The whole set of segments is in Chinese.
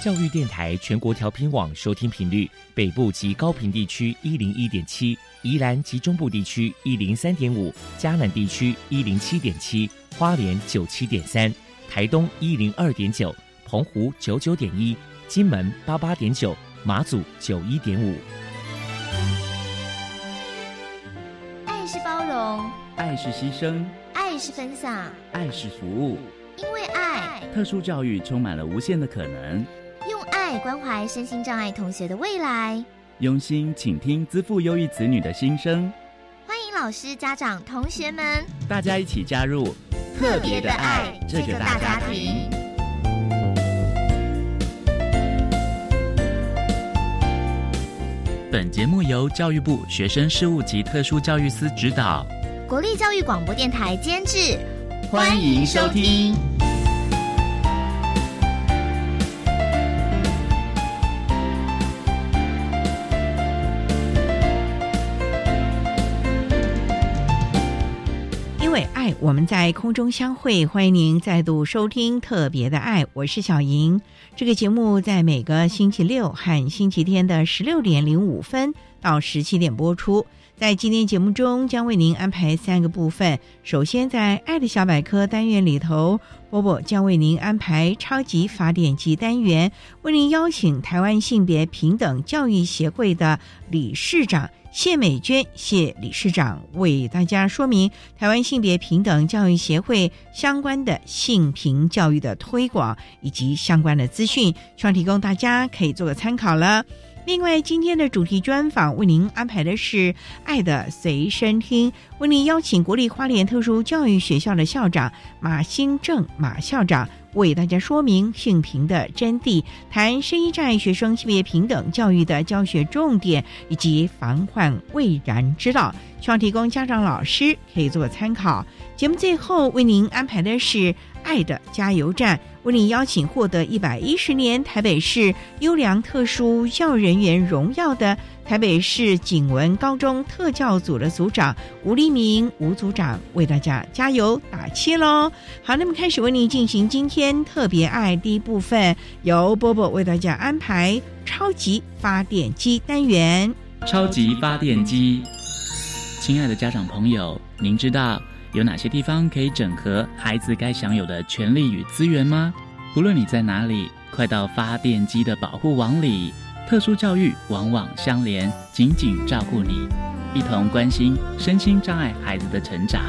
教育电台全国调频网收听频率：北部及高频地区一零一点七，宜兰及中部地区一零三点五，嘉南地区一零七点七，花莲九七点三，台东一零二点九，澎湖九九点一，金门八八点九，马祖九一点五。爱是包容，爱是牺牲，爱是分享，爱是服务。因为爱，特殊教育充满了无限的可能。用爱关怀身心障碍同学的未来，用心倾听资赋优异子女的心声。欢迎老师、家长、同学们，大家一起加入特别的爱这个大家庭。本节目由教育部学生事务及特殊教育司指导，国立教育广播电台监制。欢迎收听。我们在空中相会。欢迎您再度收听特别的爱，我是小莹。这个节目在每个星期六和星期天的十六点零五分到十七点播出。在今天节目中，将为您安排三个部分。首先，在“爱的小百科”单元里头，波波将为您安排“超级发电机”单元，为您邀请台湾性别平等教育协会的理事长谢美娟谢理事长为大家说明台湾性别平等教育协会相关的性平教育的推广以及相关的资讯，希望提供大家可以做个参考了。另外，今天的主题专访为您安排的是《爱的随身听》，为您邀请国立花莲特殊教育学校的校长马兴正马校长为大家说明性平的真谛，谈声音障碍学生性别平等教育的教学重点以及防患未然之道，希望提供家长老师可以做参考。节目最后为您安排的是《爱的加油站》。为您邀请获得一百一十年台北市优良特殊教育人员荣耀的台北市景文高中特教组的组长吴立明吴组长为大家加油打气喽！好，那么开始为您进行今天特别爱第一部分，由波波为大家安排超级发电机单元。超级发电机，亲爱的家长朋友，您知道？有哪些地方可以整合孩子该享有的权利与资源吗？无论你在哪里，快到发电机的保护网里。特殊教育往往相连，紧紧照顾你，一同关心身心障碍孩子的成长。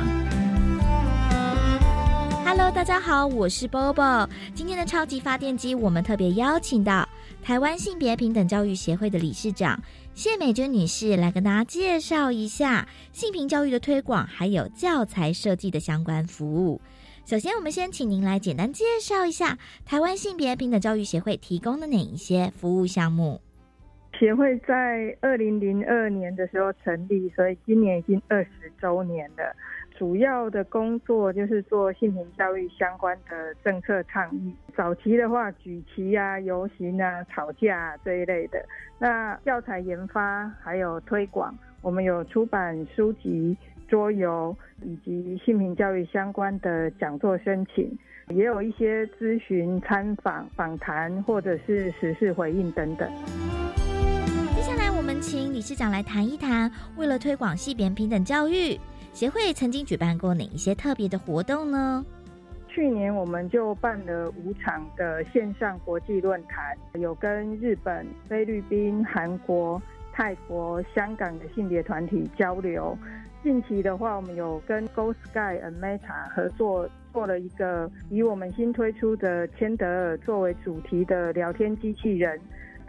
Hello，大家好，我是 Bobo。今天的超级发电机，我们特别邀请到台湾性别平等教育协会的理事长。谢美娟女士来跟大家介绍一下性平教育的推广，还有教材设计的相关服务。首先，我们先请您来简单介绍一下台湾性别平等教育协会提供的哪一些服务项目。协会在二零零二年的时候成立，所以今年已经二十周年了。主要的工作就是做性平教育相关的政策倡议。早期的话，举旗啊、游行啊、吵架这一类的。那教材研发还有推广，我们有出版书籍、桌游以及性平教育相关的讲座申请，也有一些咨询、参访、访谈或者是时事回应等等。请理事长来谈一谈，为了推广性别平等教育。协会曾经举办过哪一些特别的活动呢？去年我们就办了五场的线上国际论坛，有跟日本、菲律宾、韩国、泰国、香港的性别团体交流。近期的话，我们有跟 Go Sky and Meta 合作，做了一个以我们新推出的千德尔作为主题的聊天机器人。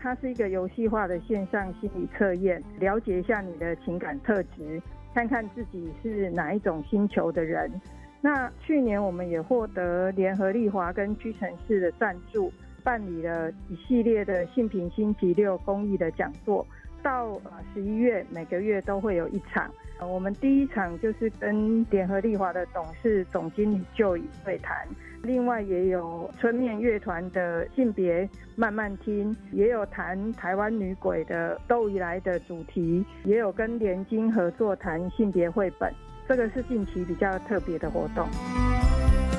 它是一个游戏化的线上心理测验，了解一下你的情感特质。看看自己是哪一种星球的人。那去年我们也获得联合利华跟屈臣氏的赞助，办理了一系列的性平星期六公益的讲座。到呃十一月，每个月都会有一场。我们第一场就是跟联合利华的董事总经理就以对谈。另外也有春面乐团的性别慢慢听，也有谈台湾女鬼的斗以来的主题，也有跟联经合作谈性别绘本，这个是近期比较特别的活动。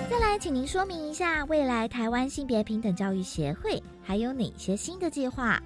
再来，请您说明一下，未来台湾性别平等教育协会还有哪些新的计划？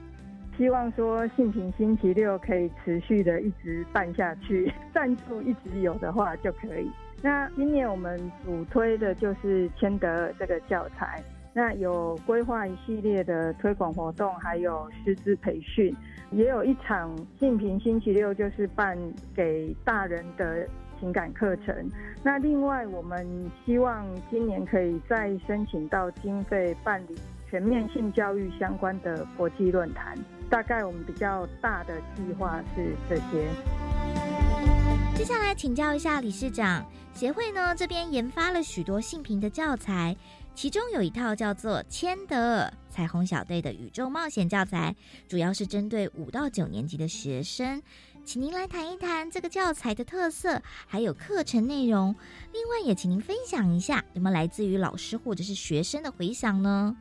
希望说性平星期六可以持续的一直办下去，赞助一直有的话就可以。那今年我们主推的就是千德这个教材，那有规划一系列的推广活动，还有师资培训，也有一场性平星期六就是办给大人的情感课程。那另外，我们希望今年可以再申请到经费办理全面性教育相关的国际论坛。大概我们比较大的计划是这些。接下来请教一下理事长，协会呢这边研发了许多性平的教材，其中有一套叫做《千德彩虹小队的宇宙冒险教材》，主要是针对五到九年级的学生，请您来谈一谈这个教材的特色，还有课程内容。另外，也请您分享一下有没有来自于老师或者是学生的回响呢？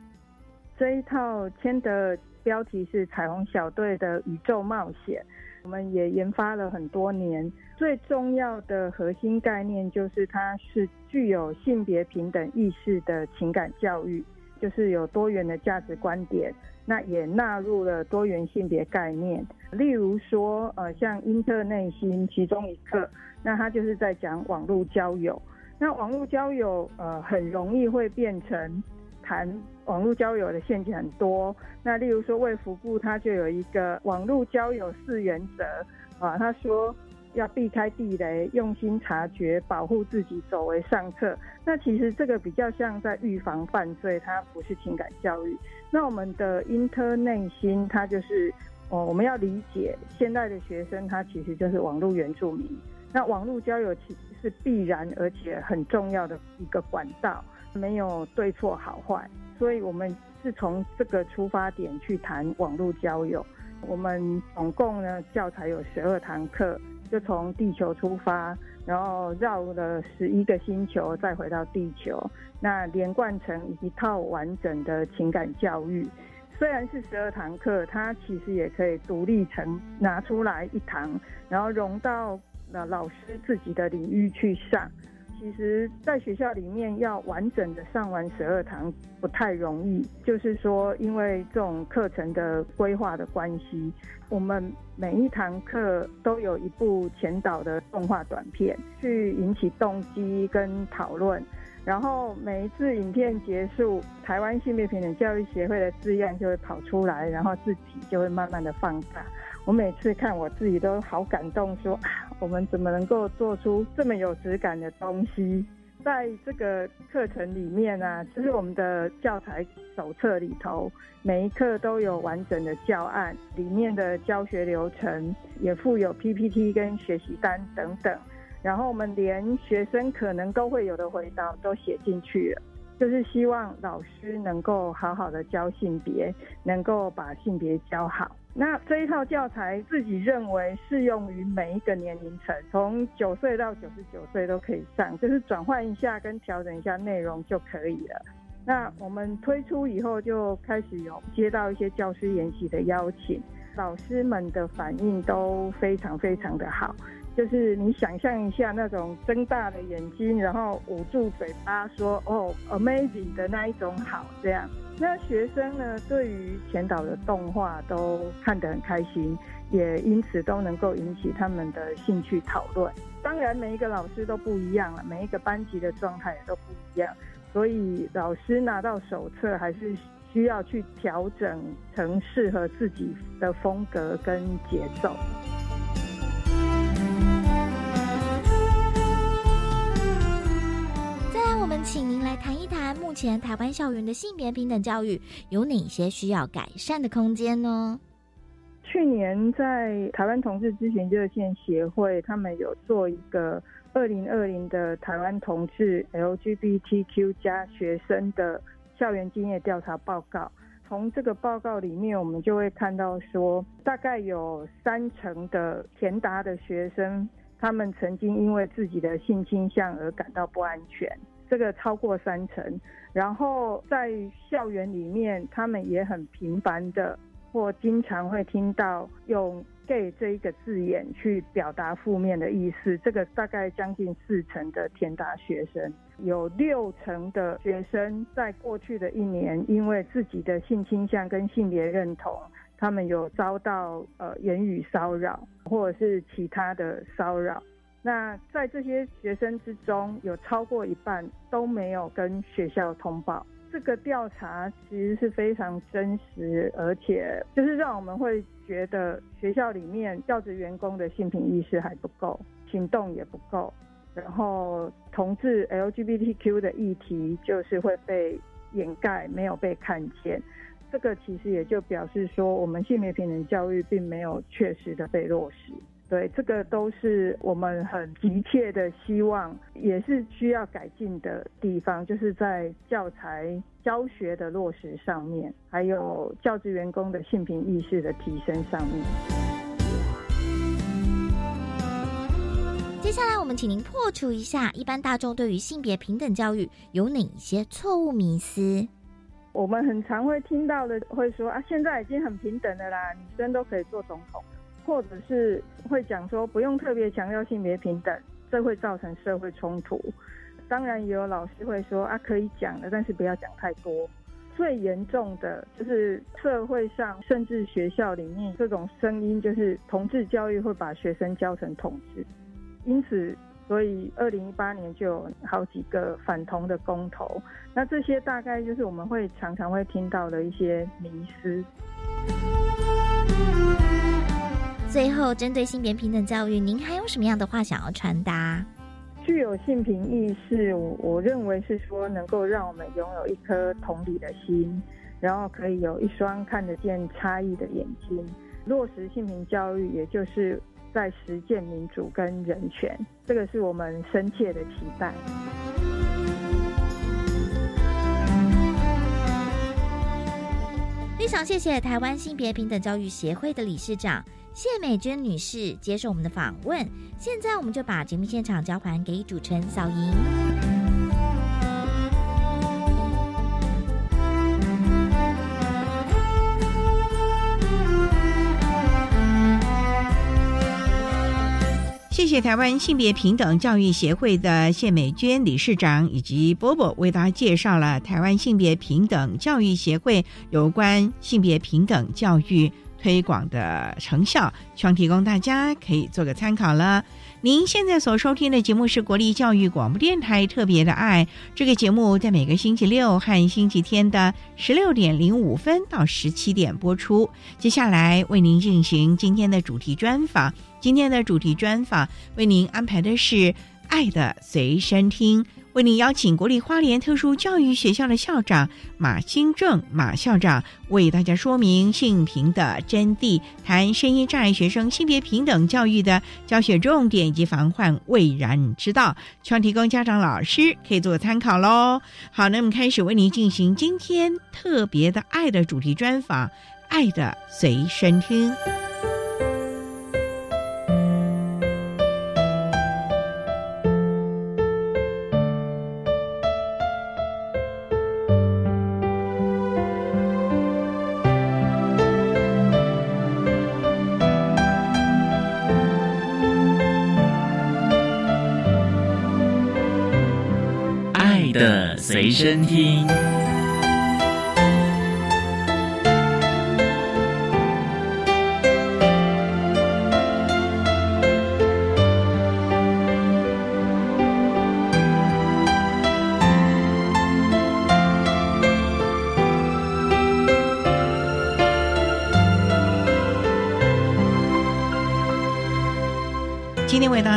这一套千德。标题是《彩虹小队的宇宙冒险》，我们也研发了很多年。最重要的核心概念就是它是具有性别平等意识的情感教育，就是有多元的价值观点，那也纳入了多元性别概念。例如说，呃，像英特内心其中一课，那它就是在讲网络交友。那网络交友，呃，很容易会变成。谈网络交友的陷阱很多，那例如说魏福部他就有一个网络交友四原则啊，他说要避开地雷，用心察觉，保护自己，走为上策。那其实这个比较像在预防犯罪，它不是情感教育。那我们的 inter 内心，它就是哦，我们要理解现在的学生，他其实就是网络原住民。那网络交友其实是必然而且很重要的一个管道。没有对错好坏，所以我们是从这个出发点去谈网络交友。我们总共呢教材有十二堂课，就从地球出发，然后绕了十一个星球，再回到地球，那连贯成一套完整的情感教育。虽然是十二堂课，它其实也可以独立成拿出来一堂，然后融到那老师自己的领域去上。其实，在学校里面要完整的上完十二堂不太容易，就是说，因为这种课程的规划的关系，我们每一堂课都有一部前导的动画短片，去引起动机跟讨论。然后每一次影片结束，台湾性别平等教育协会的字样就会跑出来，然后字体就会慢慢的放大。我每次看我自己都好感动，说啊，我们怎么能够做出这么有质感的东西？在这个课程里面呢，就是我们的教材手册里头，每一课都有完整的教案，里面的教学流程也附有 PPT 跟学习单等等。然后我们连学生可能都会有的回答都写进去了，就是希望老师能够好好的教性别，能够把性别教好。那这一套教材自己认为适用于每一个年龄层，从九岁到九十九岁都可以上，就是转换一下跟调整一下内容就可以了。那我们推出以后就开始有接到一些教师研习的邀请，老师们的反应都非常非常的好。就是你想象一下那种睁大了眼睛，然后捂住嘴巴说“哦，amazing” 的那一种好，这样。那学生呢，对于前导的动画都看得很开心，也因此都能够引起他们的兴趣讨论。当然，每一个老师都不一样了，每一个班级的状态也都不一样，所以老师拿到手册还是需要去调整成适合自己的风格跟节奏。我们请您来谈一谈，目前台湾校园的性别平等教育有哪些需要改善的空间呢？去年在台湾同志咨询热线协会，他们有做一个二零二零的台湾同志 LGBTQ 加学生的校园经验调查报告。从这个报告里面，我们就会看到说，大概有三成的填答的学生，他们曾经因为自己的性倾向而感到不安全。这个超过三成，然后在校园里面，他们也很频繁的或经常会听到用 “gay” 这一个字眼去表达负面的意思。这个大概将近四成的填答学生，有六成的学生在过去的一年，因为自己的性倾向跟性别认同，他们有遭到呃言语骚扰或者是其他的骚扰。那在这些学生之中，有超过一半都没有跟学校通报。这个调查其实是非常真实，而且就是让我们会觉得学校里面教职员工的性平意识还不够，行动也不够，然后同志 LGBTQ 的议题就是会被掩盖，没有被看见。这个其实也就表示说，我们性别平等教育并没有确实的被落实。对，这个都是我们很急切的希望，也是需要改进的地方，就是在教材教学的落实上面，还有教职员工的性平意识的提升上面。接下来，我们请您破除一下一般大众对于性别平等教育有哪一些错误迷思。我们很常会听到的，会说啊，现在已经很平等的啦，女生都可以做总统。或者是会讲说不用特别强调性别平等，这会造成社会冲突。当然也有老师会说啊可以讲的，但是不要讲太多。最严重的就是社会上甚至学校里面这种声音，就是同志教育会把学生教成同志。因此，所以二零一八年就有好几个反同的公投。那这些大概就是我们会常常会听到的一些迷思。最后，针对性别平等教育，您还有什么样的话想要传达？具有性平意识，我我认为是说能够让我们拥有一颗同理的心，然后可以有一双看得见差异的眼睛，落实性平教育，也就是在实践民主跟人权，这个是我们深切的期待。非常谢谢台湾性别平等教育协会的理事长。谢美娟女士接受我们的访问，现在我们就把节目现场交还给主持人小莹。谢谢台湾性别平等教育协会的谢美娟理事长以及波波为大家介绍了台湾性别平等教育协会有关性别平等教育。推广的成效，希望提供大家可以做个参考了。您现在所收听的节目是国立教育广播电台特别的爱，这个节目在每个星期六和星期天的十六点零五分到十七点播出。接下来为您进行今天的主题专访，今天的主题专访为您安排的是《爱的随身听》。为您邀请国立花莲特殊教育学校的校长马新正马校长为大家说明性平的真谛，谈声音障碍学生性别平等教育的教学重点以及防患未然之道，希望提供家长老师可以做个参考喽。好，那我们开始为您进行今天特别的爱的主题专访，《爱的随身听》。随身听。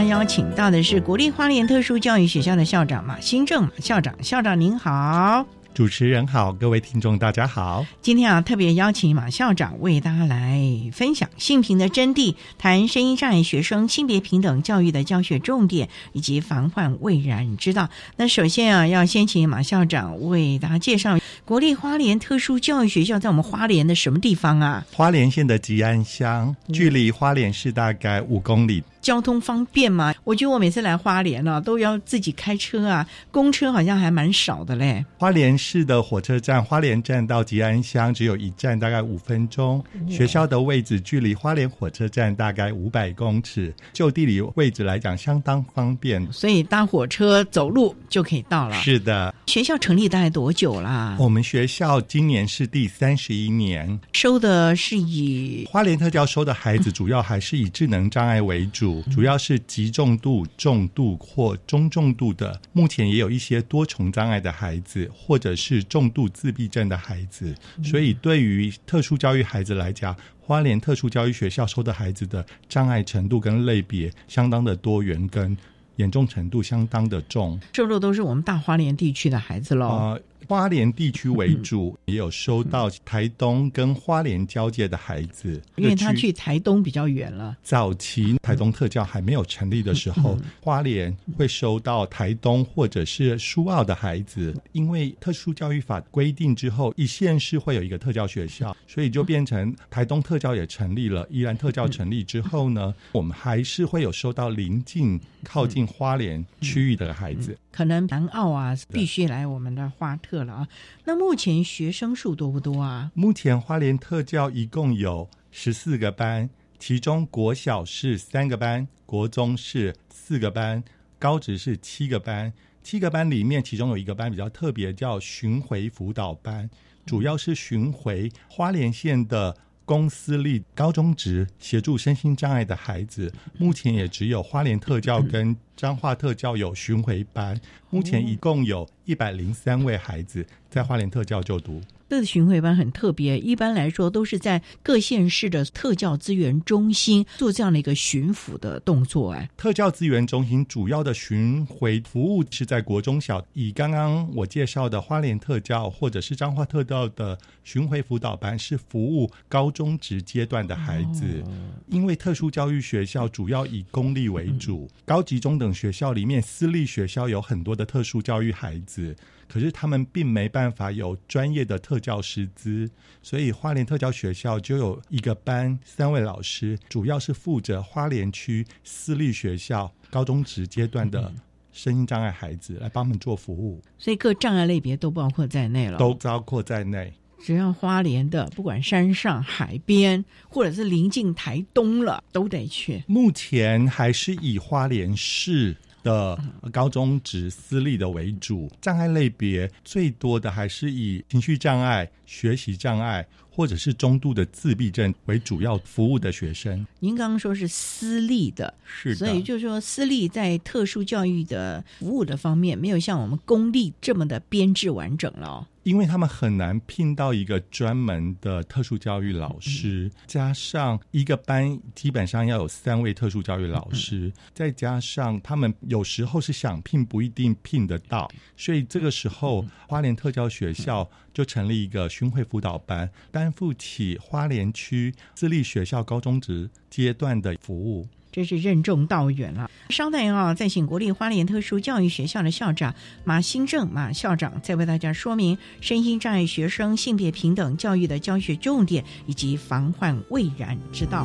邀请到的是国立花莲特殊教育学校的校长马新正马校长，校长您好，主持人好，各位听众大家好。今天啊，特别邀请马校长为大家来分享性平的真谛，谈声音障碍学生性别平等教育的教学重点以及防患未然之道。那首先啊，要先请马校长为大家介绍国立花莲特殊教育学校在我们花莲的什么地方啊？花莲县的吉安乡，距离花莲市大概五公里。交通方便吗？我觉得我每次来花莲呢，都要自己开车啊，公车好像还蛮少的嘞。花莲市的火车站花莲站到吉安乡只有一站，大概五分钟。学校的位置距离花莲火车站大概五百公尺，就地理位置来讲相当方便，所以搭火车、走路就可以到了。是的。学校成立大概多久啦？我们学校今年是第三十一年，收的是以花莲特教收的孩子，主要还是以智能障碍为主，主要是极重度、重度或中重度的。目前也有一些多重障碍的孩子，或者是重度自闭症的孩子。所以，对于特殊教育孩子来讲，花莲特殊教育学校收的孩子的障碍程度跟类别相当的多元跟。严重程度相当的重，这都都是我们大花莲地区的孩子喽。花莲地区为主，也有收到台东跟花莲交界的孩子，因为他去台东比较远了。早期台东特教还没有成立的时候，花莲会收到台东或者是苏澳的孩子，因为特殊教育法规定之后，一县市会有一个特教学校，所以就变成台东特教也成立了。宜兰特教成立之后呢，我们还是会有收到临近靠近花莲区域的孩子。可能南澳啊，必须来我们的花特了啊。那目前学生数多不多啊？目前花莲特教一共有十四个班，其中国小是三个班，国中是四个班，高职是七个班。七个班里面，其中有一个班比较特别，叫巡回辅导班，主要是巡回花莲县的。公私立高中职协助身心障碍的孩子，目前也只有花莲特教跟彰化特教有巡回班，目前一共有一百零三位孩子在花莲特教就读。这个巡回班很特别，一般来说都是在各县市的特教资源中心做这样的一个巡抚的动作。哎，特教资源中心主要的巡回服务是在国中小，以刚刚我介绍的花莲特教或者是彰化特教的巡回辅导班是服务高中职阶段的孩子。因为特殊教育学校主要以公立为主，高级中等学校里面私立学校有很多的特殊教育孩子。可是他们并没办法有专业的特教师资，所以花莲特教学校就有一个班三位老师，主要是负责花莲区私立学校高中职阶段的声音障碍孩子来帮他们做服务。所以各障碍类别都包括在内了，都包括在内。只要花莲的，不管山上海边，或者是临近台东了，都得去。目前还是以花莲市。的高中职私立的为主，障碍类别最多的还是以情绪障碍、学习障碍或者是中度的自闭症为主要服务的学生。您刚刚说是私立的，是，所以就是说私立在特殊教育的服务的方面，没有像我们公立这么的编制完整了。因为他们很难聘到一个专门的特殊教育老师，加上一个班基本上要有三位特殊教育老师，再加上他们有时候是想聘不一定聘得到，所以这个时候花莲特教学校就成立一个巡回辅导班，担负起花莲区私立学校高中职阶段的服务。真是任重道远了。稍待啊，再请国立花莲特殊教育学校的校长马新正马校长，再为大家说明身心障碍学生性别平等教育的教学重点以及防患未然之道。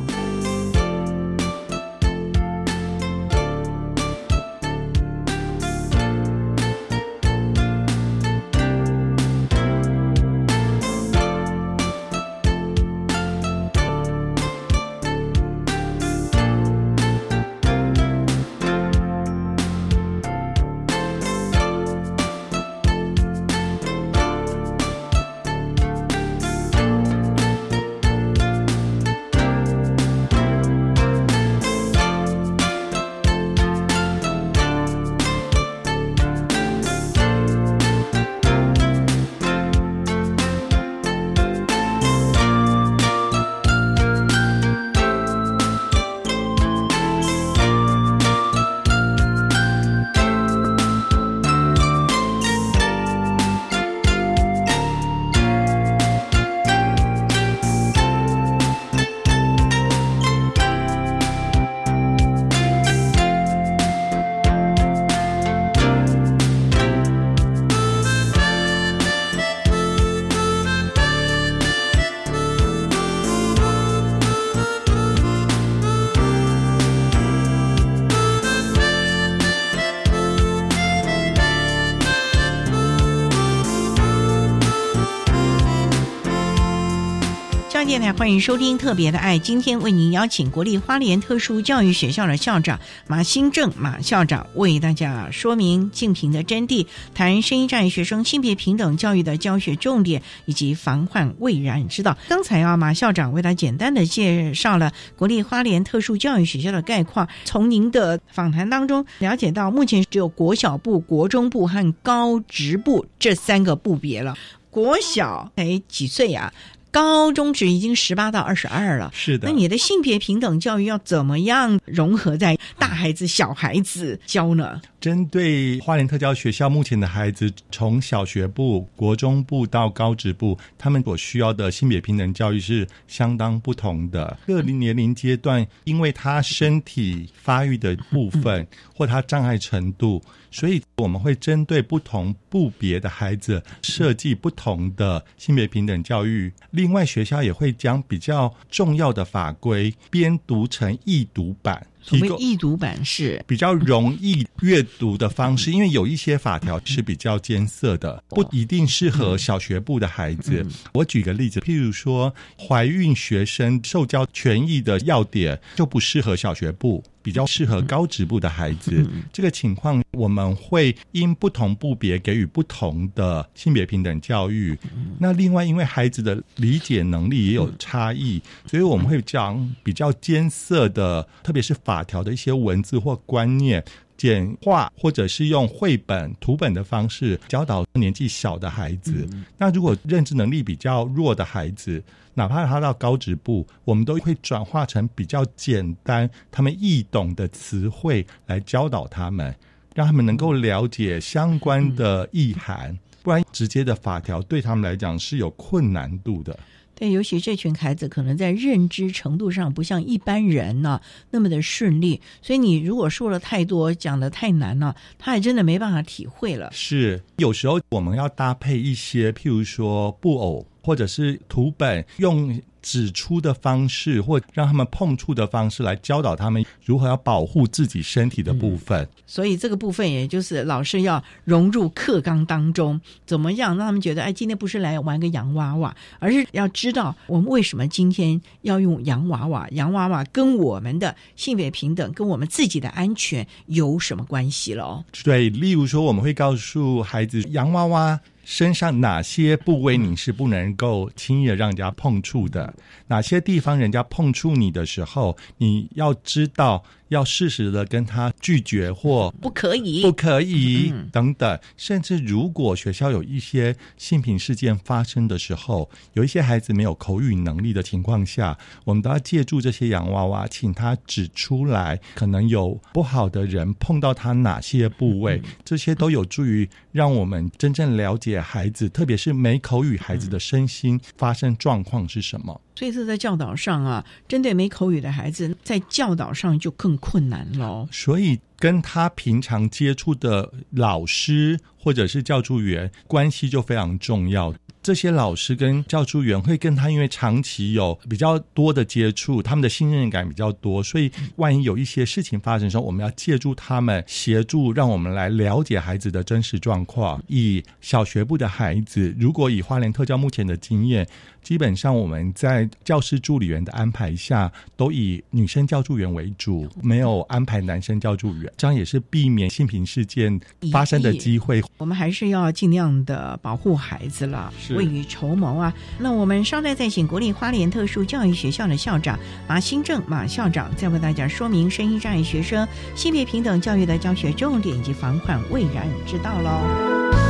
欢迎收听《特别的爱》。今天为您邀请国立花莲特殊教育学校的校长马新正马校长为大家说明竞评的真谛，谈声音障碍学生性别平等教育的教学重点以及防患未然之道。刚才啊，马校长为他简单的介绍了国立花莲特殊教育学校的概况。从您的访谈当中了解到，目前只有国小部、国中部和高职部这三个部别了。国小才几岁呀？高中只已经十八到二十二了，是的。那你的性别平等教育要怎么样融合在大孩子、小孩子教呢？针对花莲特教学校目前的孩子，从小学部、国中部到高职部，他们所需要的性别平等教育是相当不同的。各年龄阶段，因为他身体发育的部分或他障碍程度，所以我们会针对不同部别的孩子设计不同的性别平等教育。另外，学校也会将比较重要的法规编读成易读版。所谓易读版是比较容易阅读的方式，因为有一些法条是比较艰涩的，不一定适合小学部的孩子。我举个例子，譬如说，怀孕学生受教权益的要点就不适合小学部。比较适合高职部的孩子，这个情况我们会因不同部别给予不同的性别平等教育。那另外，因为孩子的理解能力也有差异，所以我们会讲比较艰涩的，特别是法条的一些文字或观念。简化，或者是用绘本、图本的方式教导年纪小的孩子。那如果认知能力比较弱的孩子，哪怕他到高职部，我们都会转化成比较简单、他们易懂的词汇来教导他们，让他们能够了解相关的意涵。不然，直接的法条对他们来讲是有困难度的。对，尤其这群孩子可能在认知程度上不像一般人呢那么的顺利，所以你如果说了太多，讲的太难了，他也真的没办法体会了。是，有时候我们要搭配一些，譬如说布偶或者是图本，用。指出的方式，或让他们碰触的方式，来教导他们如何要保护自己身体的部分。所以这个部分，也就是老师要融入课纲当中，怎么样让他们觉得，哎，今天不是来玩个洋娃娃，而是要知道我们为什么今天要用洋娃娃？洋娃娃跟我们的性别平等，跟我们自己的安全有什么关系了？哦，对，例如说，我们会告诉孩子，洋娃娃。身上哪些部位你是不能够轻易的让人家碰触的？哪些地方人家碰触你的时候，你要知道。要适时的跟他拒绝或不可以，不可以等等，甚至如果学校有一些性品事件发生的时候，有一些孩子没有口语能力的情况下，我们都要借助这些洋娃娃，请他指出来，可能有不好的人碰到他哪些部位，这些都有助于让我们真正了解孩子，特别是没口语孩子的身心发生状况是什么。所以这在教导上啊，针对没口语的孩子，在教导上就更困难了。所以跟他平常接触的老师或者是教助员关系就非常重要。这些老师跟教助员会跟他，因为长期有比较多的接触，他们的信任感比较多，所以万一有一些事情发生的时候，我们要借助他们协助，让我们来了解孩子的真实状况。以小学部的孩子，如果以花莲特教目前的经验。基本上我们在教师助理员的安排下，都以女生教助员为主，没有安排男生教助员，这样也是避免性平事件发生的机会。我们还是要尽量的保护孩子了，未雨绸缪啊！那我们稍待再请国立花莲特殊教育学校的校长马新正马校长，再为大家说明声音障碍学生性别平等教育的教学重点以及防患未然之道喽。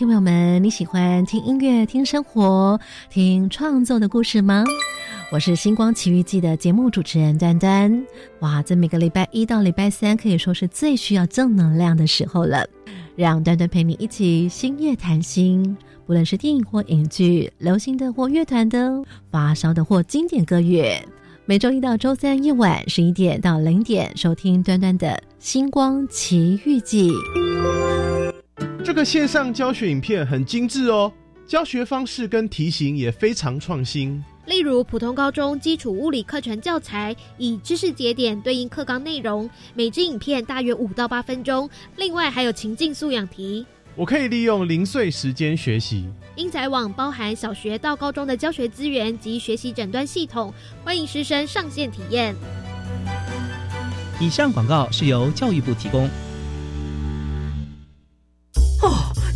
听众朋友们，你喜欢听音乐、听生活、听创作的故事吗？我是星光奇遇记的节目主持人端端。哇，在每个礼拜一到礼拜三可以说是最需要正能量的时候了。让端端陪你一起星月谈心，不论是电影或影剧、流行的或乐团的、发烧的或经典歌乐。每周一到周三夜晚十一点到零点，收听端端的星光奇遇记。这个线上教学影片很精致哦，教学方式跟题型也非常创新。例如，普通高中基础物理课程教材以知识节点对应课纲内容，每支影片大约五到八分钟。另外还有情境素养题。我可以利用零碎时间学习。英才网包含小学到高中的教学资源及学习诊断系统，欢迎师生上线体验。以上广告是由教育部提供。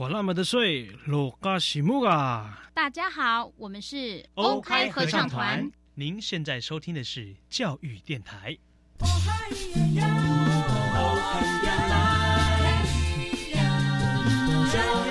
管那么的水，落嘎西木啊！大家好，我们是欧开合唱团。您现在收听的是教育电台。教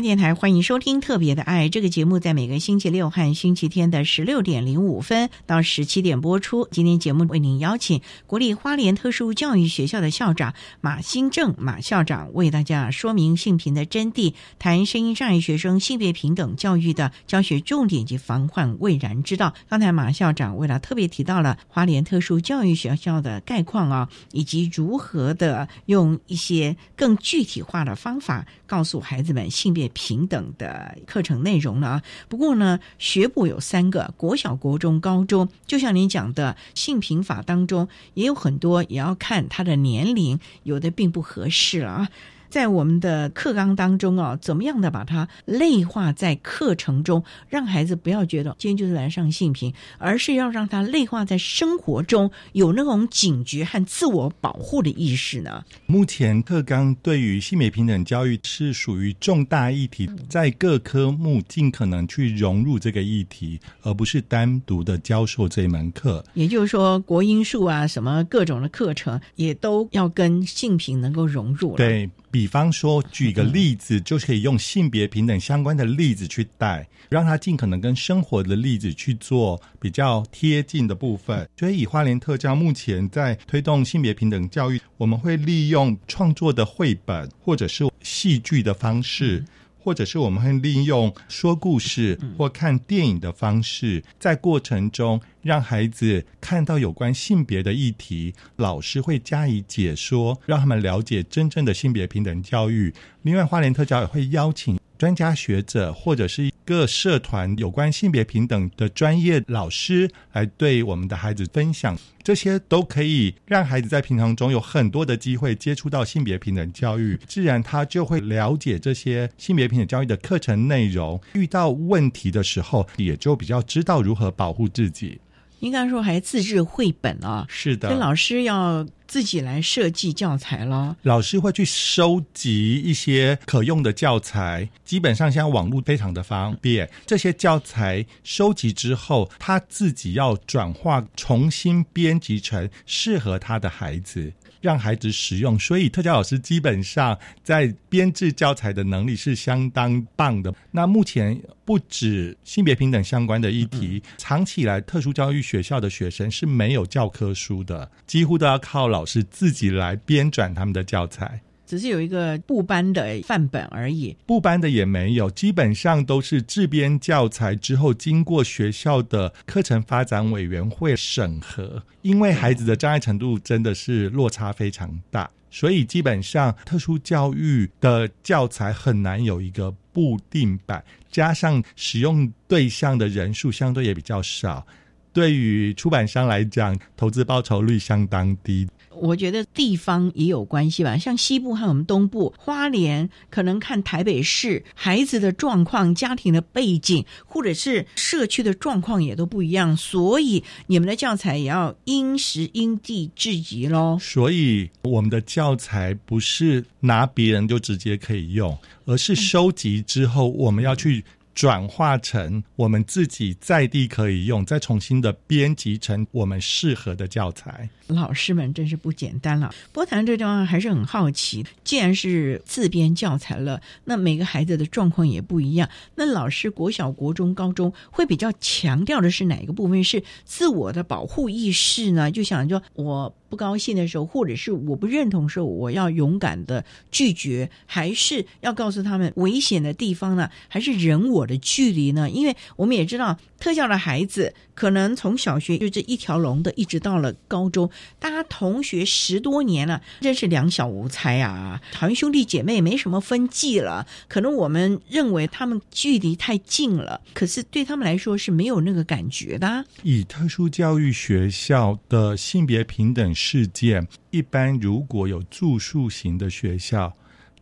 电台欢迎收听《特别的爱》这个节目，在每个星期六和星期天的十六点零五分到十七点播出。今天节目为您邀请国立花莲特殊教育学校的校长马新正马校长为大家说明性平的真谛，谈声音障碍学生性别平等教育的教学重点及防患未然之道。刚才马校长为了特别提到了花莲特殊教育学校的概况啊，以及如何的用一些更具体化的方法告诉孩子们性别。平等的课程内容了啊。不过呢，学部有三个，国小、国中、高中。就像您讲的，性平法当中也有很多，也要看他的年龄，有的并不合适了啊。在我们的课纲当中啊，怎么样的把它内化在课程中，让孩子不要觉得今天就是来上性平，而是要让他内化在生活中，有那种警觉和自我保护的意识呢？目前课纲对于性别平等教育是属于重大议题，在各科目尽可能去融入这个议题，而不是单独的教授这门课。也就是说，国音数啊，什么各种的课程，也都要跟性平能够融入。对。比方说，举个例子，就可以用性别平等相关的例子去带，让他尽可能跟生活的例子去做比较贴近的部分。所以，以花莲特教目前在推动性别平等教育，我们会利用创作的绘本或者是戏剧的方式。或者是我们会利用说故事或看电影的方式，在过程中让孩子看到有关性别的议题，老师会加以解说，让他们了解真正的性别平等教育。另外，花莲特教也会邀请。专家学者或者是一个社团有关性别平等的专业老师来对我们的孩子分享，这些都可以让孩子在平常中有很多的机会接触到性别平等教育，自然他就会了解这些性别平等教育的课程内容。遇到问题的时候，也就比较知道如何保护自己。应该说还自制绘本啊？是的，跟老师要自己来设计教材了。老师会去收集一些可用的教材，基本上现在网络非常的方便。这些教材收集之后，他自己要转化、重新编辑成适合他的孩子。让孩子使用，所以特教老师基本上在编制教材的能力是相当棒的。那目前不止性别平等相关的议题，长期以来特殊教育学校的学生是没有教科书的，几乎都要靠老师自己来编转他们的教材。只是有一个部班的范本而已。部班的也没有，基本上都是制编教材之后，经过学校的课程发展委员会审核。因为孩子的障碍程度真的是落差非常大，所以基本上特殊教育的教材很难有一个固定版，加上使用对象的人数相对也比较少。对于出版商来讲，投资报酬率相当低。我觉得地方也有关系吧，像西部和我们东部，花莲可能看台北市孩子的状况、家庭的背景，或者是社区的状况也都不一样，所以你们的教材也要因时因地制宜喽。所以我们的教材不是拿别人就直接可以用，而是收集之后我们要去。转化成我们自己在地可以用，再重新的编辑成我们适合的教材。老师们真是不简单了。波谈这地方还是很好奇，既然是自编教材了，那每个孩子的状况也不一样。那老师国小、国中、高中会比较强调的是哪一个部分？是自我的保护意识呢？就想说我。不高兴的时候，或者是我不认同的时候，我要勇敢的拒绝，还是要告诉他们危险的地方呢？还是人我的距离呢？因为我们也知道，特教的孩子可能从小学就这一条龙的，一直到了高中，大家同学十多年了，真是两小无猜啊！好像兄弟姐妹没什么分际了。可能我们认为他们距离太近了，可是对他们来说是没有那个感觉的。以特殊教育学校的性别平等。事件一般如果有住宿型的学校，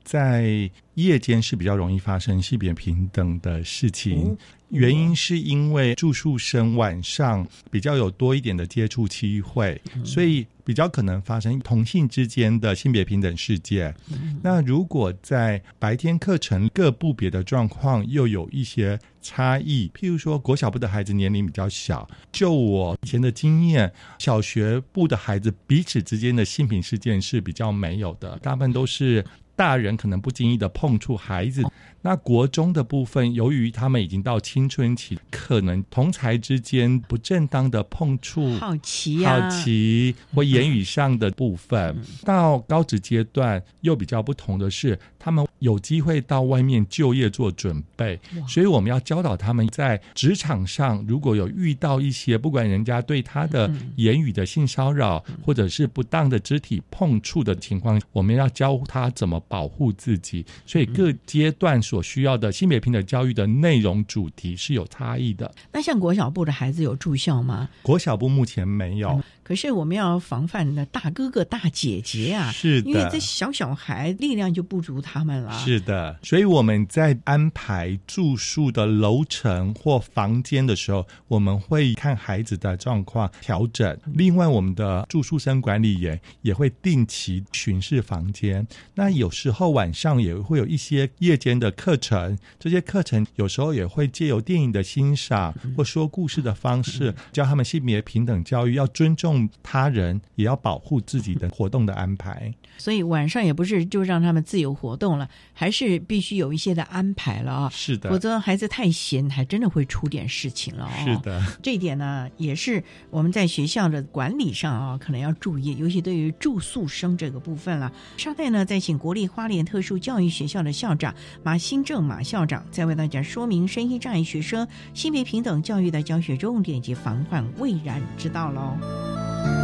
在夜间是比较容易发生性别平等的事情。原因是因为住宿生晚上比较有多一点的接触机会，所以比较可能发生同性之间的性别平等事件。那如果在白天课程各部别的状况又有一些差异，譬如说国小部的孩子年龄比较小，就我以前的经验，小学部的孩子彼此之间的性平事件是比较没有的，大部分都是。大人可能不经意的碰触孩子，那国中的部分，由于他们已经到青春期，可能同才之间不正当的碰触，好奇好奇或言语上的部分，到高职阶段又比较不同的是，他们有机会到外面就业做准备，所以我们要教导他们在职场上，如果有遇到一些不管人家对他的言语的性骚扰，或者是不当的肢体碰触的情况，我们要教他怎么。保护自己，所以各阶段所需要的性别平等教育的内容主题是有差异的。那像国小部的孩子有住校吗？国小部目前没有。可是我们要防范的大哥哥大姐姐啊，是的，因为这小小孩力量就不足他们了。是的，所以我们在安排住宿的楼层或房间的时候，我们会看孩子的状况调整。另外，我们的住宿生管理员也会定期巡视房间。那有时候晚上也会有一些夜间的课程，这些课程有时候也会借由电影的欣赏或说故事的方式，教他们性别平等教育，要尊重。他人也要保护自己的活动的安排，所以晚上也不是就让他们自由活动了，还是必须有一些的安排了啊。是的，否则孩子太闲，还真的会出点事情了。是的，这一点呢，也是我们在学校的管理上啊，可能要注意，尤其对于住宿生这个部分了。稍待呢，再请国立花莲特殊教育学校的校长马新正马校长，再为大家说明身心障碍学生性别平等教育的教学重点及防患未然之道喽。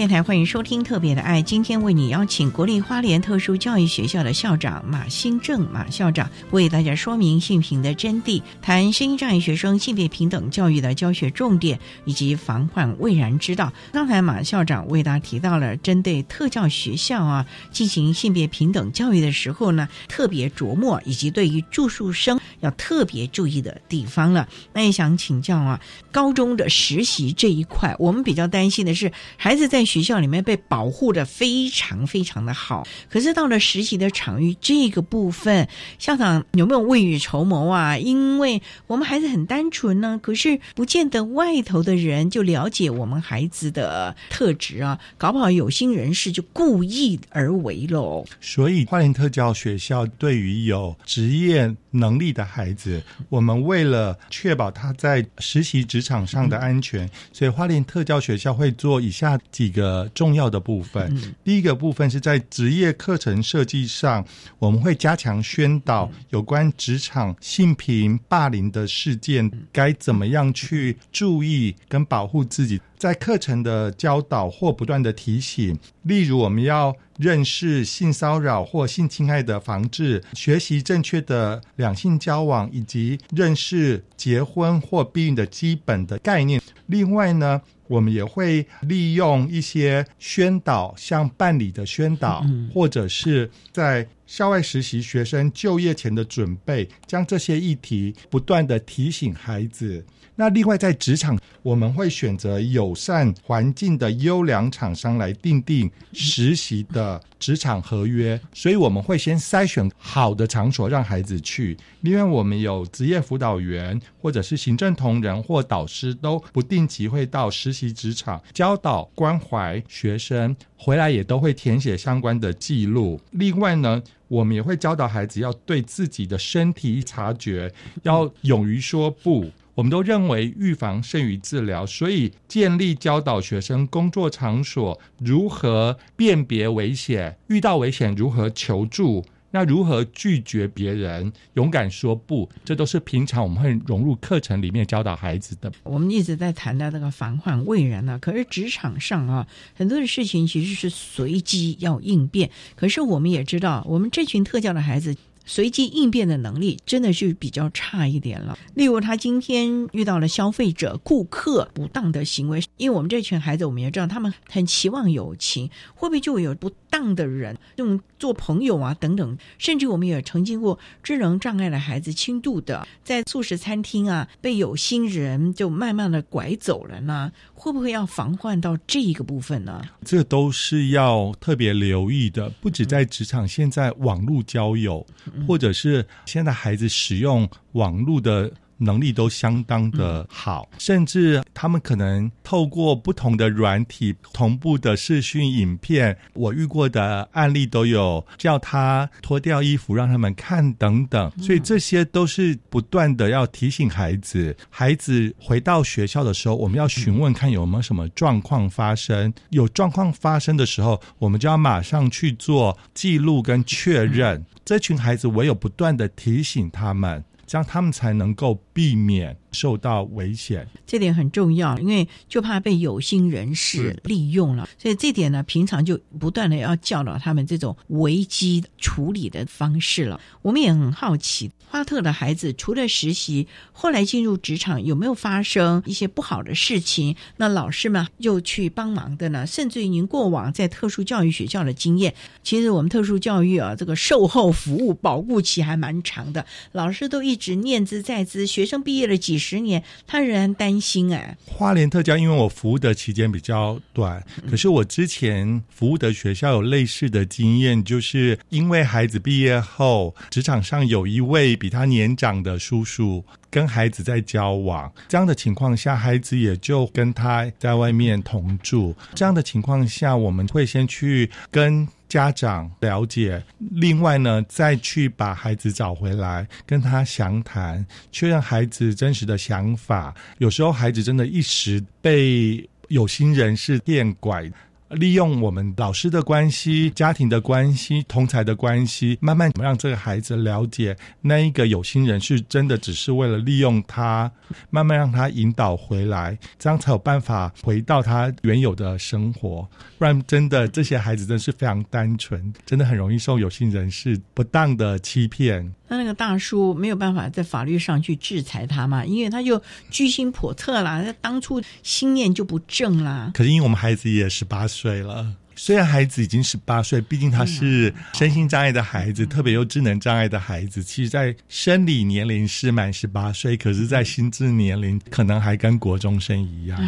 电台欢迎收听《特别的爱》，今天为你邀请国立花莲特殊教育学校的校长马新正马校长为大家说明性平的真谛，谈声音障碍学生性别平等教育的教学重点以及防患未然之道。刚才马校长为大家提到了针对特教学校啊进行性别平等教育的时候呢，特别琢磨以及对于住宿生要特别注意的地方了。那也想请教啊，高中的实习这一块，我们比较担心的是孩子。在学校里面被保护的非常非常的好，可是到了实习的场域这个部分，校长有没有未雨绸缪啊？因为我们孩子很单纯呢，可是不见得外头的人就了解我们孩子的特质啊，搞不好有心人士就故意而为喽。所以花莲特教学校对于有职业能力的孩子，我们为了确保他在实习职场上的安全，所以花莲特教学校会做以下。几个重要的部分，第一个部分是在职业课程设计上，我们会加强宣导有关职场性平霸凌的事件，该怎么样去注意跟保护自己。在课程的教导或不断的提醒，例如我们要认识性骚扰或性侵害的防治，学习正确的两性交往，以及认识结婚或避孕的基本的概念。另外呢？我们也会利用一些宣导，像办理的宣导，或者是在校外实习学生就业前的准备，将这些议题不断的提醒孩子。那另外在职场，我们会选择友善环境的优良厂商来订定实习的职场合约，所以我们会先筛选好的场所让孩子去。另外，我们有职业辅导员或者是行政同仁或导师，都不定期会到实习职场教导关怀学生，回来也都会填写相关的记录。另外呢，我们也会教导孩子要对自己的身体察觉，要勇于说不。我们都认为预防胜于治疗，所以建立教导学生工作场所如何辨别危险，遇到危险如何求助，那如何拒绝别人，勇敢说不，这都是平常我们会融入课程里面教导孩子的。我们一直在谈到这个防患未然呢，可是职场上啊，很多的事情其实是随机要应变，可是我们也知道，我们这群特教的孩子。随机应变的能力真的是比较差一点了。例如，他今天遇到了消费者、顾客不当的行为，因为我们这群孩子，我们也知道他们很期望友情，会不会就有不当的人用做朋友啊等等？甚至我们也曾经过智能障碍的孩子轻度的在素食餐厅啊被有心人就慢慢的拐走了呢？会不会要防患到这一个部分呢？这都是要特别留意的，不止在职场，现在网络交友。或者是现在孩子使用网络的。能力都相当的好，甚至他们可能透过不同的软体同步的视讯影片，我遇过的案例都有叫他脱掉衣服让他们看等等，所以这些都是不断的要提醒孩子。孩子回到学校的时候，我们要询问看有没有什么状况发生，有状况发生的时候，我们就要马上去做记录跟确认。这群孩子唯有不断的提醒他们。这样他们才能够避免受到危险，这点很重要，因为就怕被有心人士利用了，所以这点呢，平常就不断的要教导他们这种危机处理的方式了。我们也很好奇，花特的孩子除了实习，后来进入职场有没有发生一些不好的事情？那老师们又去帮忙的呢？甚至于您过往在特殊教育学校的经验，其实我们特殊教育啊，这个售后服务保护期还蛮长的，老师都一。直念之在之，学生毕业了几十年，他仍然担心哎。花莲特教，因为我服务的期间比较短，可是我之前服务的学校有类似的经验，就是因为孩子毕业后，职场上有一位比他年长的叔叔跟孩子在交往，这样的情况下，孩子也就跟他在外面同住。这样的情况下，我们会先去跟。家长了解，另外呢，再去把孩子找回来，跟他详谈，确认孩子真实的想法。有时候孩子真的一时被有心人士电拐，利用我们老师的关系、家庭的关系、同才的关系，慢慢让这个孩子了解那一个有心人是真的只是为了利用他，慢慢让他引导回来，这样才有办法回到他原有的生活。不然，真的这些孩子真是非常单纯，真的很容易受有心人士不当的欺骗。那那个大叔没有办法在法律上去制裁他嘛，因为他就居心叵测啦，他当初心念就不正啦。可是因为我们孩子也十八岁了，虽然孩子已经十八岁，毕竟他是身心障碍的孩子，特别有智能障碍的孩子，其实，在生理年龄是满十八岁，可是，在心智年龄可能还跟国中生一样。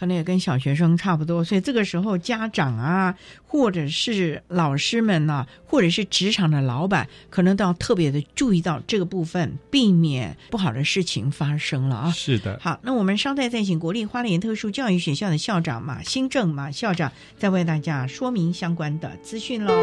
可能也跟小学生差不多，所以这个时候家长啊，或者是老师们呐，或者是职场的老板，可能都要特别的注意到这个部分，避免不好的事情发生了啊。是的。好，那我们稍待再请国立花莲特殊教育学校的校长马新正马校长，再为大家说明相关的资讯喽。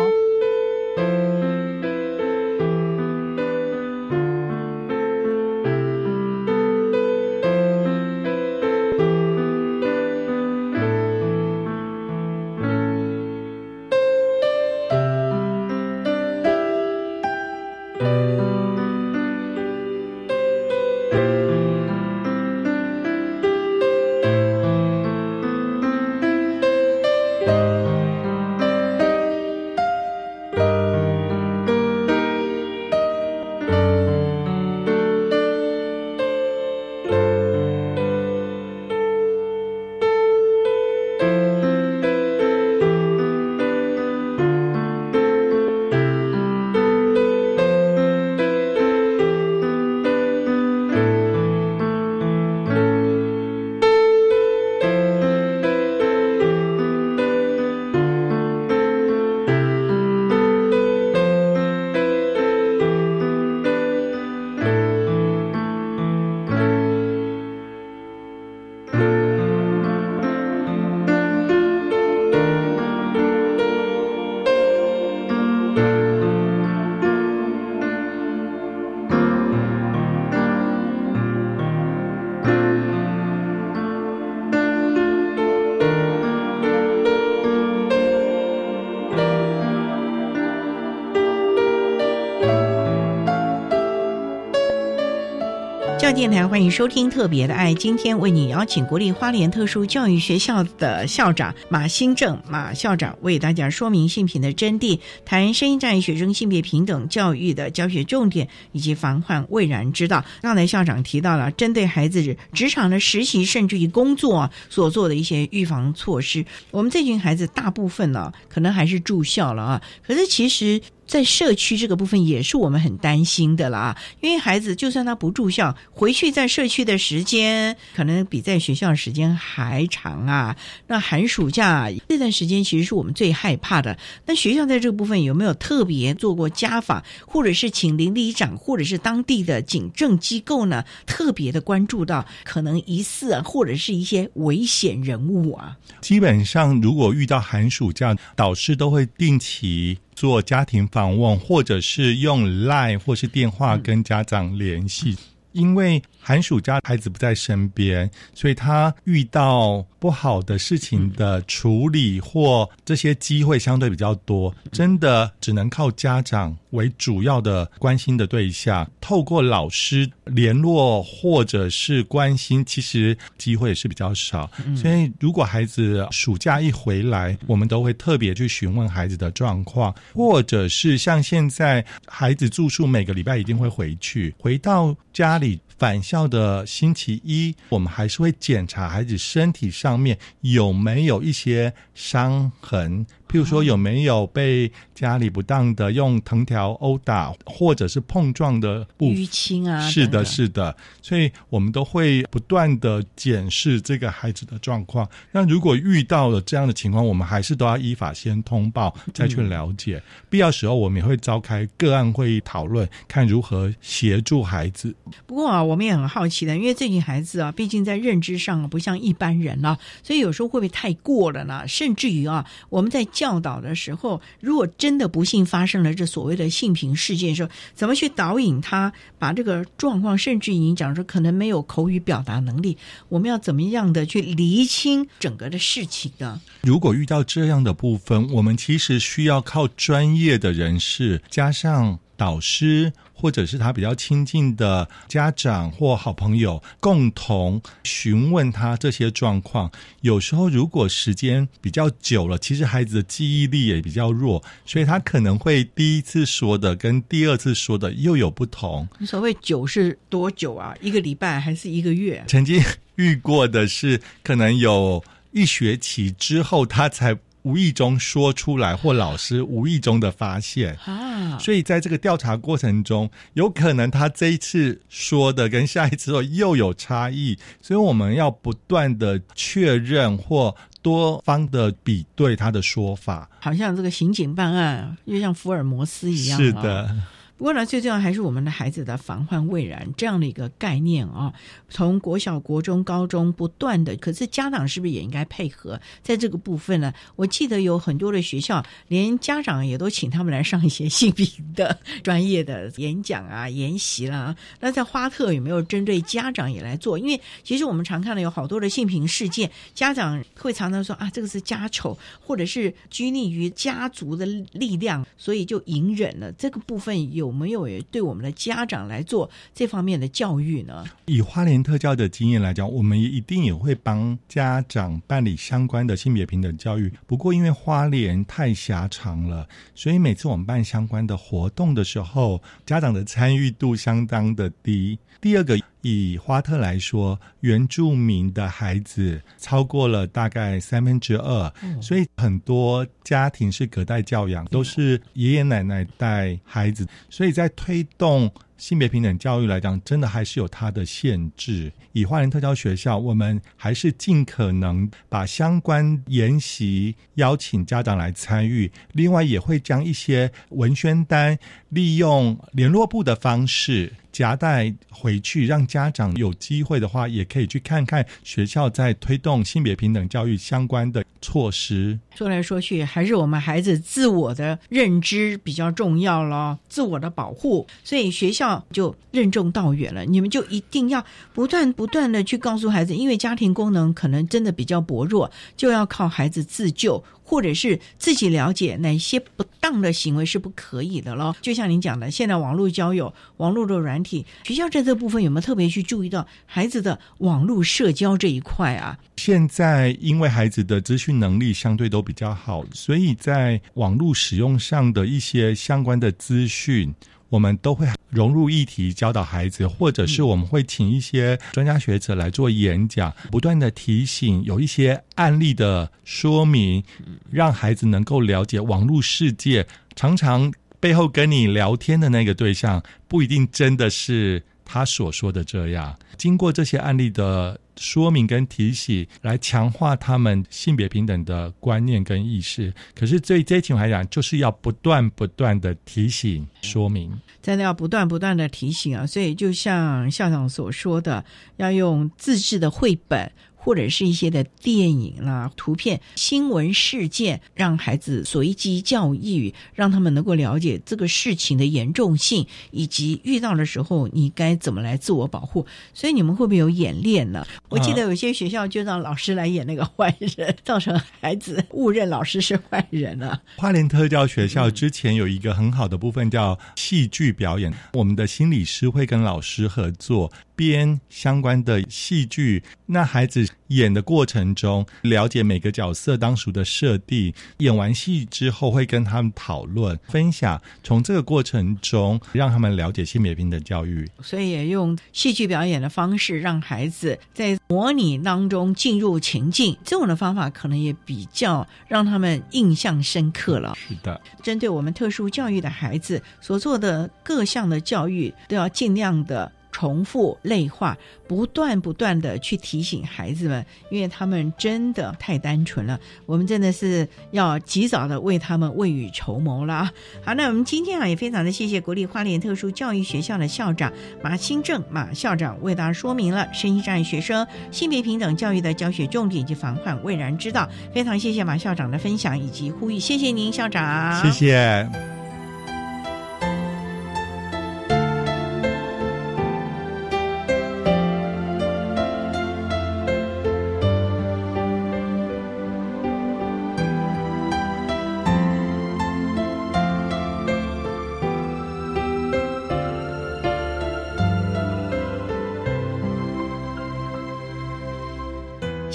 电台欢迎收听《特别的爱》，今天为你邀请国立花莲特殊教育学校的校长马新正马校长为大家说明性平的真谛，谈声音障碍学生性别平等教育的教学重点以及防患未然之道。刚才校长提到了针对孩子职场的实习甚至于工作所做的一些预防措施。我们这群孩子大部分呢，可能还是住校了啊，可是其实。在社区这个部分也是我们很担心的啦，因为孩子就算他不住校，回去在社区的时间可能比在学校时间还长啊。那寒暑假这段时间其实是我们最害怕的。那学校在这个部分有没有特别做过家访，或者是请邻里长，或者是当地的警政机构呢，特别的关注到可能疑似啊，或者是一些危险人物啊？基本上，如果遇到寒暑假，导师都会定期。做家庭访问，或者是用 Line 或是电话跟家长联系，因为寒暑假孩子不在身边，所以他遇到不好的事情的处理或这些机会相对比较多，真的只能靠家长。为主要的关心的对象，透过老师联络或者是关心，其实机会也是比较少。所以，如果孩子暑假一回来，我们都会特别去询问孩子的状况，或者是像现在孩子住宿，每个礼拜一定会回去，回到家里返校的星期一，我们还是会检查孩子身体上面有没有一些伤痕。譬如说，有没有被家里不当的用藤条殴打，或者是碰撞的淤青啊？是的，是的，所以我们都会不断的检视这个孩子的状况。那如果遇到了这样的情况，我们还是都要依法先通报，再去了解。必要时候，我们也会召开个案会议讨论，看如何协助孩子。不过啊，我们也很好奇的，因为这群孩子啊，毕竟在认知上不像一般人啊，所以有时候会不会太过了呢？甚至于啊，我们在教导的时候，如果真的不幸发生了这所谓的性平事件的时候，怎么去导引他把这个状况，甚至于你讲说可能没有口语表达能力，我们要怎么样的去厘清整个的事情呢？如果遇到这样的部分，我们其实需要靠专业的人士加上导师。或者是他比较亲近的家长或好朋友，共同询问他这些状况。有时候如果时间比较久了，其实孩子的记忆力也比较弱，所以他可能会第一次说的跟第二次说的又有不同。你所谓久是多久啊？一个礼拜还是一个月？曾经遇过的是，可能有一学期之后他才。无意中说出来，或老师无意中的发现啊，所以在这个调查过程中，有可能他这一次说的跟下一次又有差异，所以我们要不断的确认或多方的比对他的说法。好像这个刑警办案，又像福尔摩斯一样。是的。不过呢，最重要还是我们的孩子的防患未然这样的一个概念啊。从国小、国中、高中不断的，可是家长是不是也应该配合在这个部分呢？我记得有很多的学校，连家长也都请他们来上一些性平的专业的演讲啊、研习啦。那在花特有没有针对家长也来做？因为其实我们常看到有好多的性平事件，家长会常常说啊，这个是家丑，或者是拘泥于家族的力量，所以就隐忍了。这个部分有。有没有也对我们的家长来做这方面的教育呢？以花莲特教的经验来讲，我们也一定也会帮家长办理相关的性别平等教育。不过，因为花莲太狭长了，所以每次我们办相关的活动的时候，家长的参与度相当的低。第二个，以花特来说，原住民的孩子超过了大概三分之二，所以很多家庭是隔代教养，都是爷爷奶奶带孩子，所以在推动。性别平等教育来讲，真的还是有它的限制。以花莲特教学校，我们还是尽可能把相关研习邀请家长来参与。另外，也会将一些文宣单利用联络部的方式夹带回去，让家长有机会的话，也可以去看看学校在推动性别平等教育相关的措施。说来说去，还是我们孩子自我的认知比较重要了，自我的保护。所以学校。就任重道远了，你们就一定要不断不断的去告诉孩子，因为家庭功能可能真的比较薄弱，就要靠孩子自救。或者是自己了解哪些不当的行为是不可以的咯。就像您讲的，现在网络交友、网络的软体，学校在这部分有没有特别去注意到孩子的网络社交这一块啊？现在因为孩子的资讯能力相对都比较好，所以在网络使用上的一些相关的资讯。我们都会融入议题教导孩子，或者是我们会请一些专家学者来做演讲，不断的提醒，有一些案例的说明，让孩子能够了解网络世界。常常背后跟你聊天的那个对象，不一定真的是他所说的这样。经过这些案例的。说明跟提醒，来强化他们性别平等的观念跟意识。可是对这群来讲，就是要不断不断的提醒、说明，真的要不断不断的提醒啊！所以就像校长所说的，要用自制的绘本。或者是一些的电影啦、图片、新闻事件，让孩子随机教育，让他们能够了解这个事情的严重性，以及遇到的时候你该怎么来自我保护。所以你们会不会有演练呢？我记得有些学校就让老师来演那个坏人，造成孩子误认老师是坏人了。花莲特教学校之前有一个很好的部分叫戏剧表演，我们的心理师会跟老师合作。编相关的戏剧，那孩子演的过程中，了解每个角色当时的设定。演完戏之后，会跟他们讨论、分享，从这个过程中让他们了解性别平等教育。所以，也用戏剧表演的方式，让孩子在模拟当中进入情境。这种的方法可能也比较让他们印象深刻了。是的，针对我们特殊教育的孩子所做的各项的教育，都要尽量的。重复类化，不断不断的去提醒孩子们，因为他们真的太单纯了，我们真的是要及早的为他们未雨绸缪了。好，那我们今天啊也非常的谢谢国立花莲特殊教育学校的校长马新正马校长为大家说明了身心障碍学生性别平等教育的教学重点以及防患未然之道。非常谢谢马校长的分享以及呼吁，谢谢您校长，谢谢。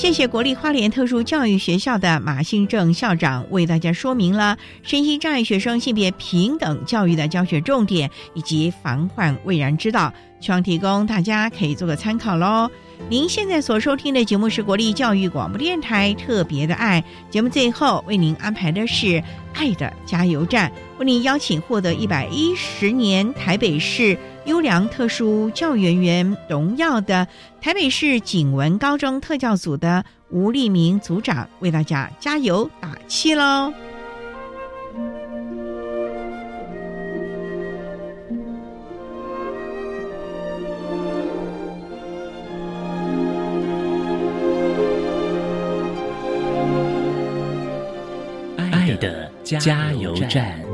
谢谢国立花莲特殊教育学校的马兴正校长为大家说明了身心障碍学生性别平等教育的教学重点以及防患未然之道，希望提供大家可以做个参考喽。您现在所收听的节目是国立教育广播电台特别的爱节目，最后为您安排的是爱的加油站，为您邀请获得一百一十年台北市。优良特殊教员员荣耀的台北市景文高中特教组的吴立明组长为大家加油打气喽！爱的加油站。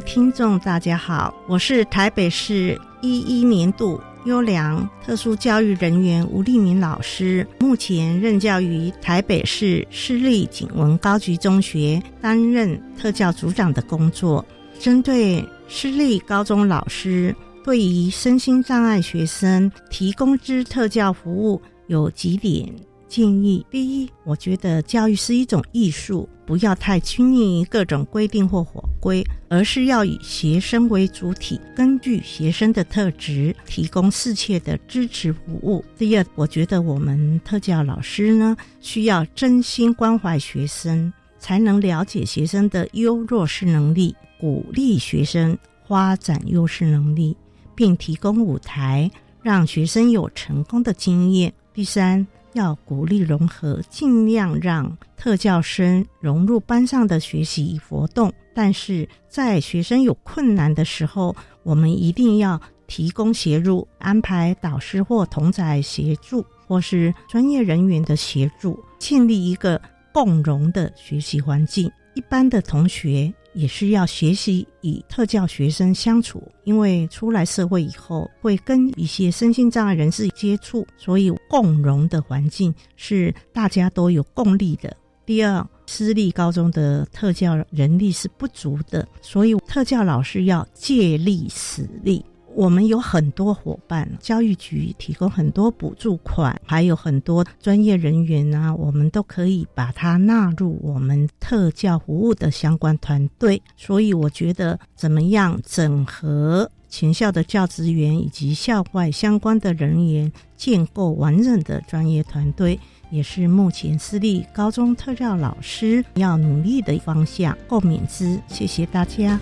听众，大家好，我是台北市一一年度优良特殊教育人员吴立明老师，目前任教于台北市私立景文高级中学，担任特教组长的工作。针对私立高中老师对于身心障碍学生提供之特教服务，有几点。建议：第一，我觉得教育是一种艺术，不要太拘泥于各种规定或法规，而是要以学生为主体，根据学生的特质提供适切的支持服务。第二，我觉得我们特教老师呢，需要真心关怀学生，才能了解学生的优弱势能力，鼓励学生发展优势能力，并提供舞台，让学生有成功的经验。第三。要鼓励融合，尽量让特教生融入班上的学习活动。但是在学生有困难的时候，我们一定要提供协助，安排导师或同在协助，或是专业人员的协助，建立一个共融的学习环境。一般的同学。也需要学习与特教学生相处，因为出来社会以后会跟一些身心障碍人士接触，所以共融的环境是大家都有共利的。第二，私立高中的特教人力是不足的，所以特教老师要借力使力。我们有很多伙伴，教育局提供很多补助款，还有很多专业人员啊，我们都可以把它纳入我们特教服务的相关团队。所以我觉得，怎么样整合全校的教职员以及校外相关的人员，建构完整的专业团队，也是目前私立高中特教老师要努力的方向。共勉之，谢谢大家。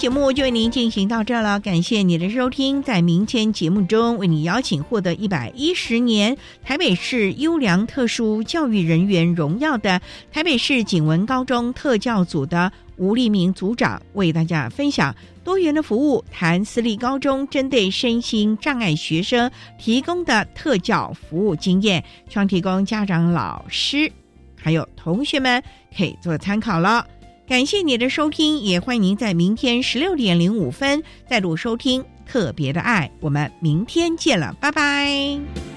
节目就为您进行到这了，感谢你的收听。在明天节目中，为你邀请获得一百一十年台北市优良特殊教育人员荣耀的台北市景文高中特教组的吴立明组长，为大家分享多元的服务，谈私立高中针对身心障碍学生提供的特教服务经验，希望提供家长、老师还有同学们可以做参考了。感谢你的收听，也欢迎您在明天十六点零五分再度收听《特别的爱》，我们明天见了，拜拜。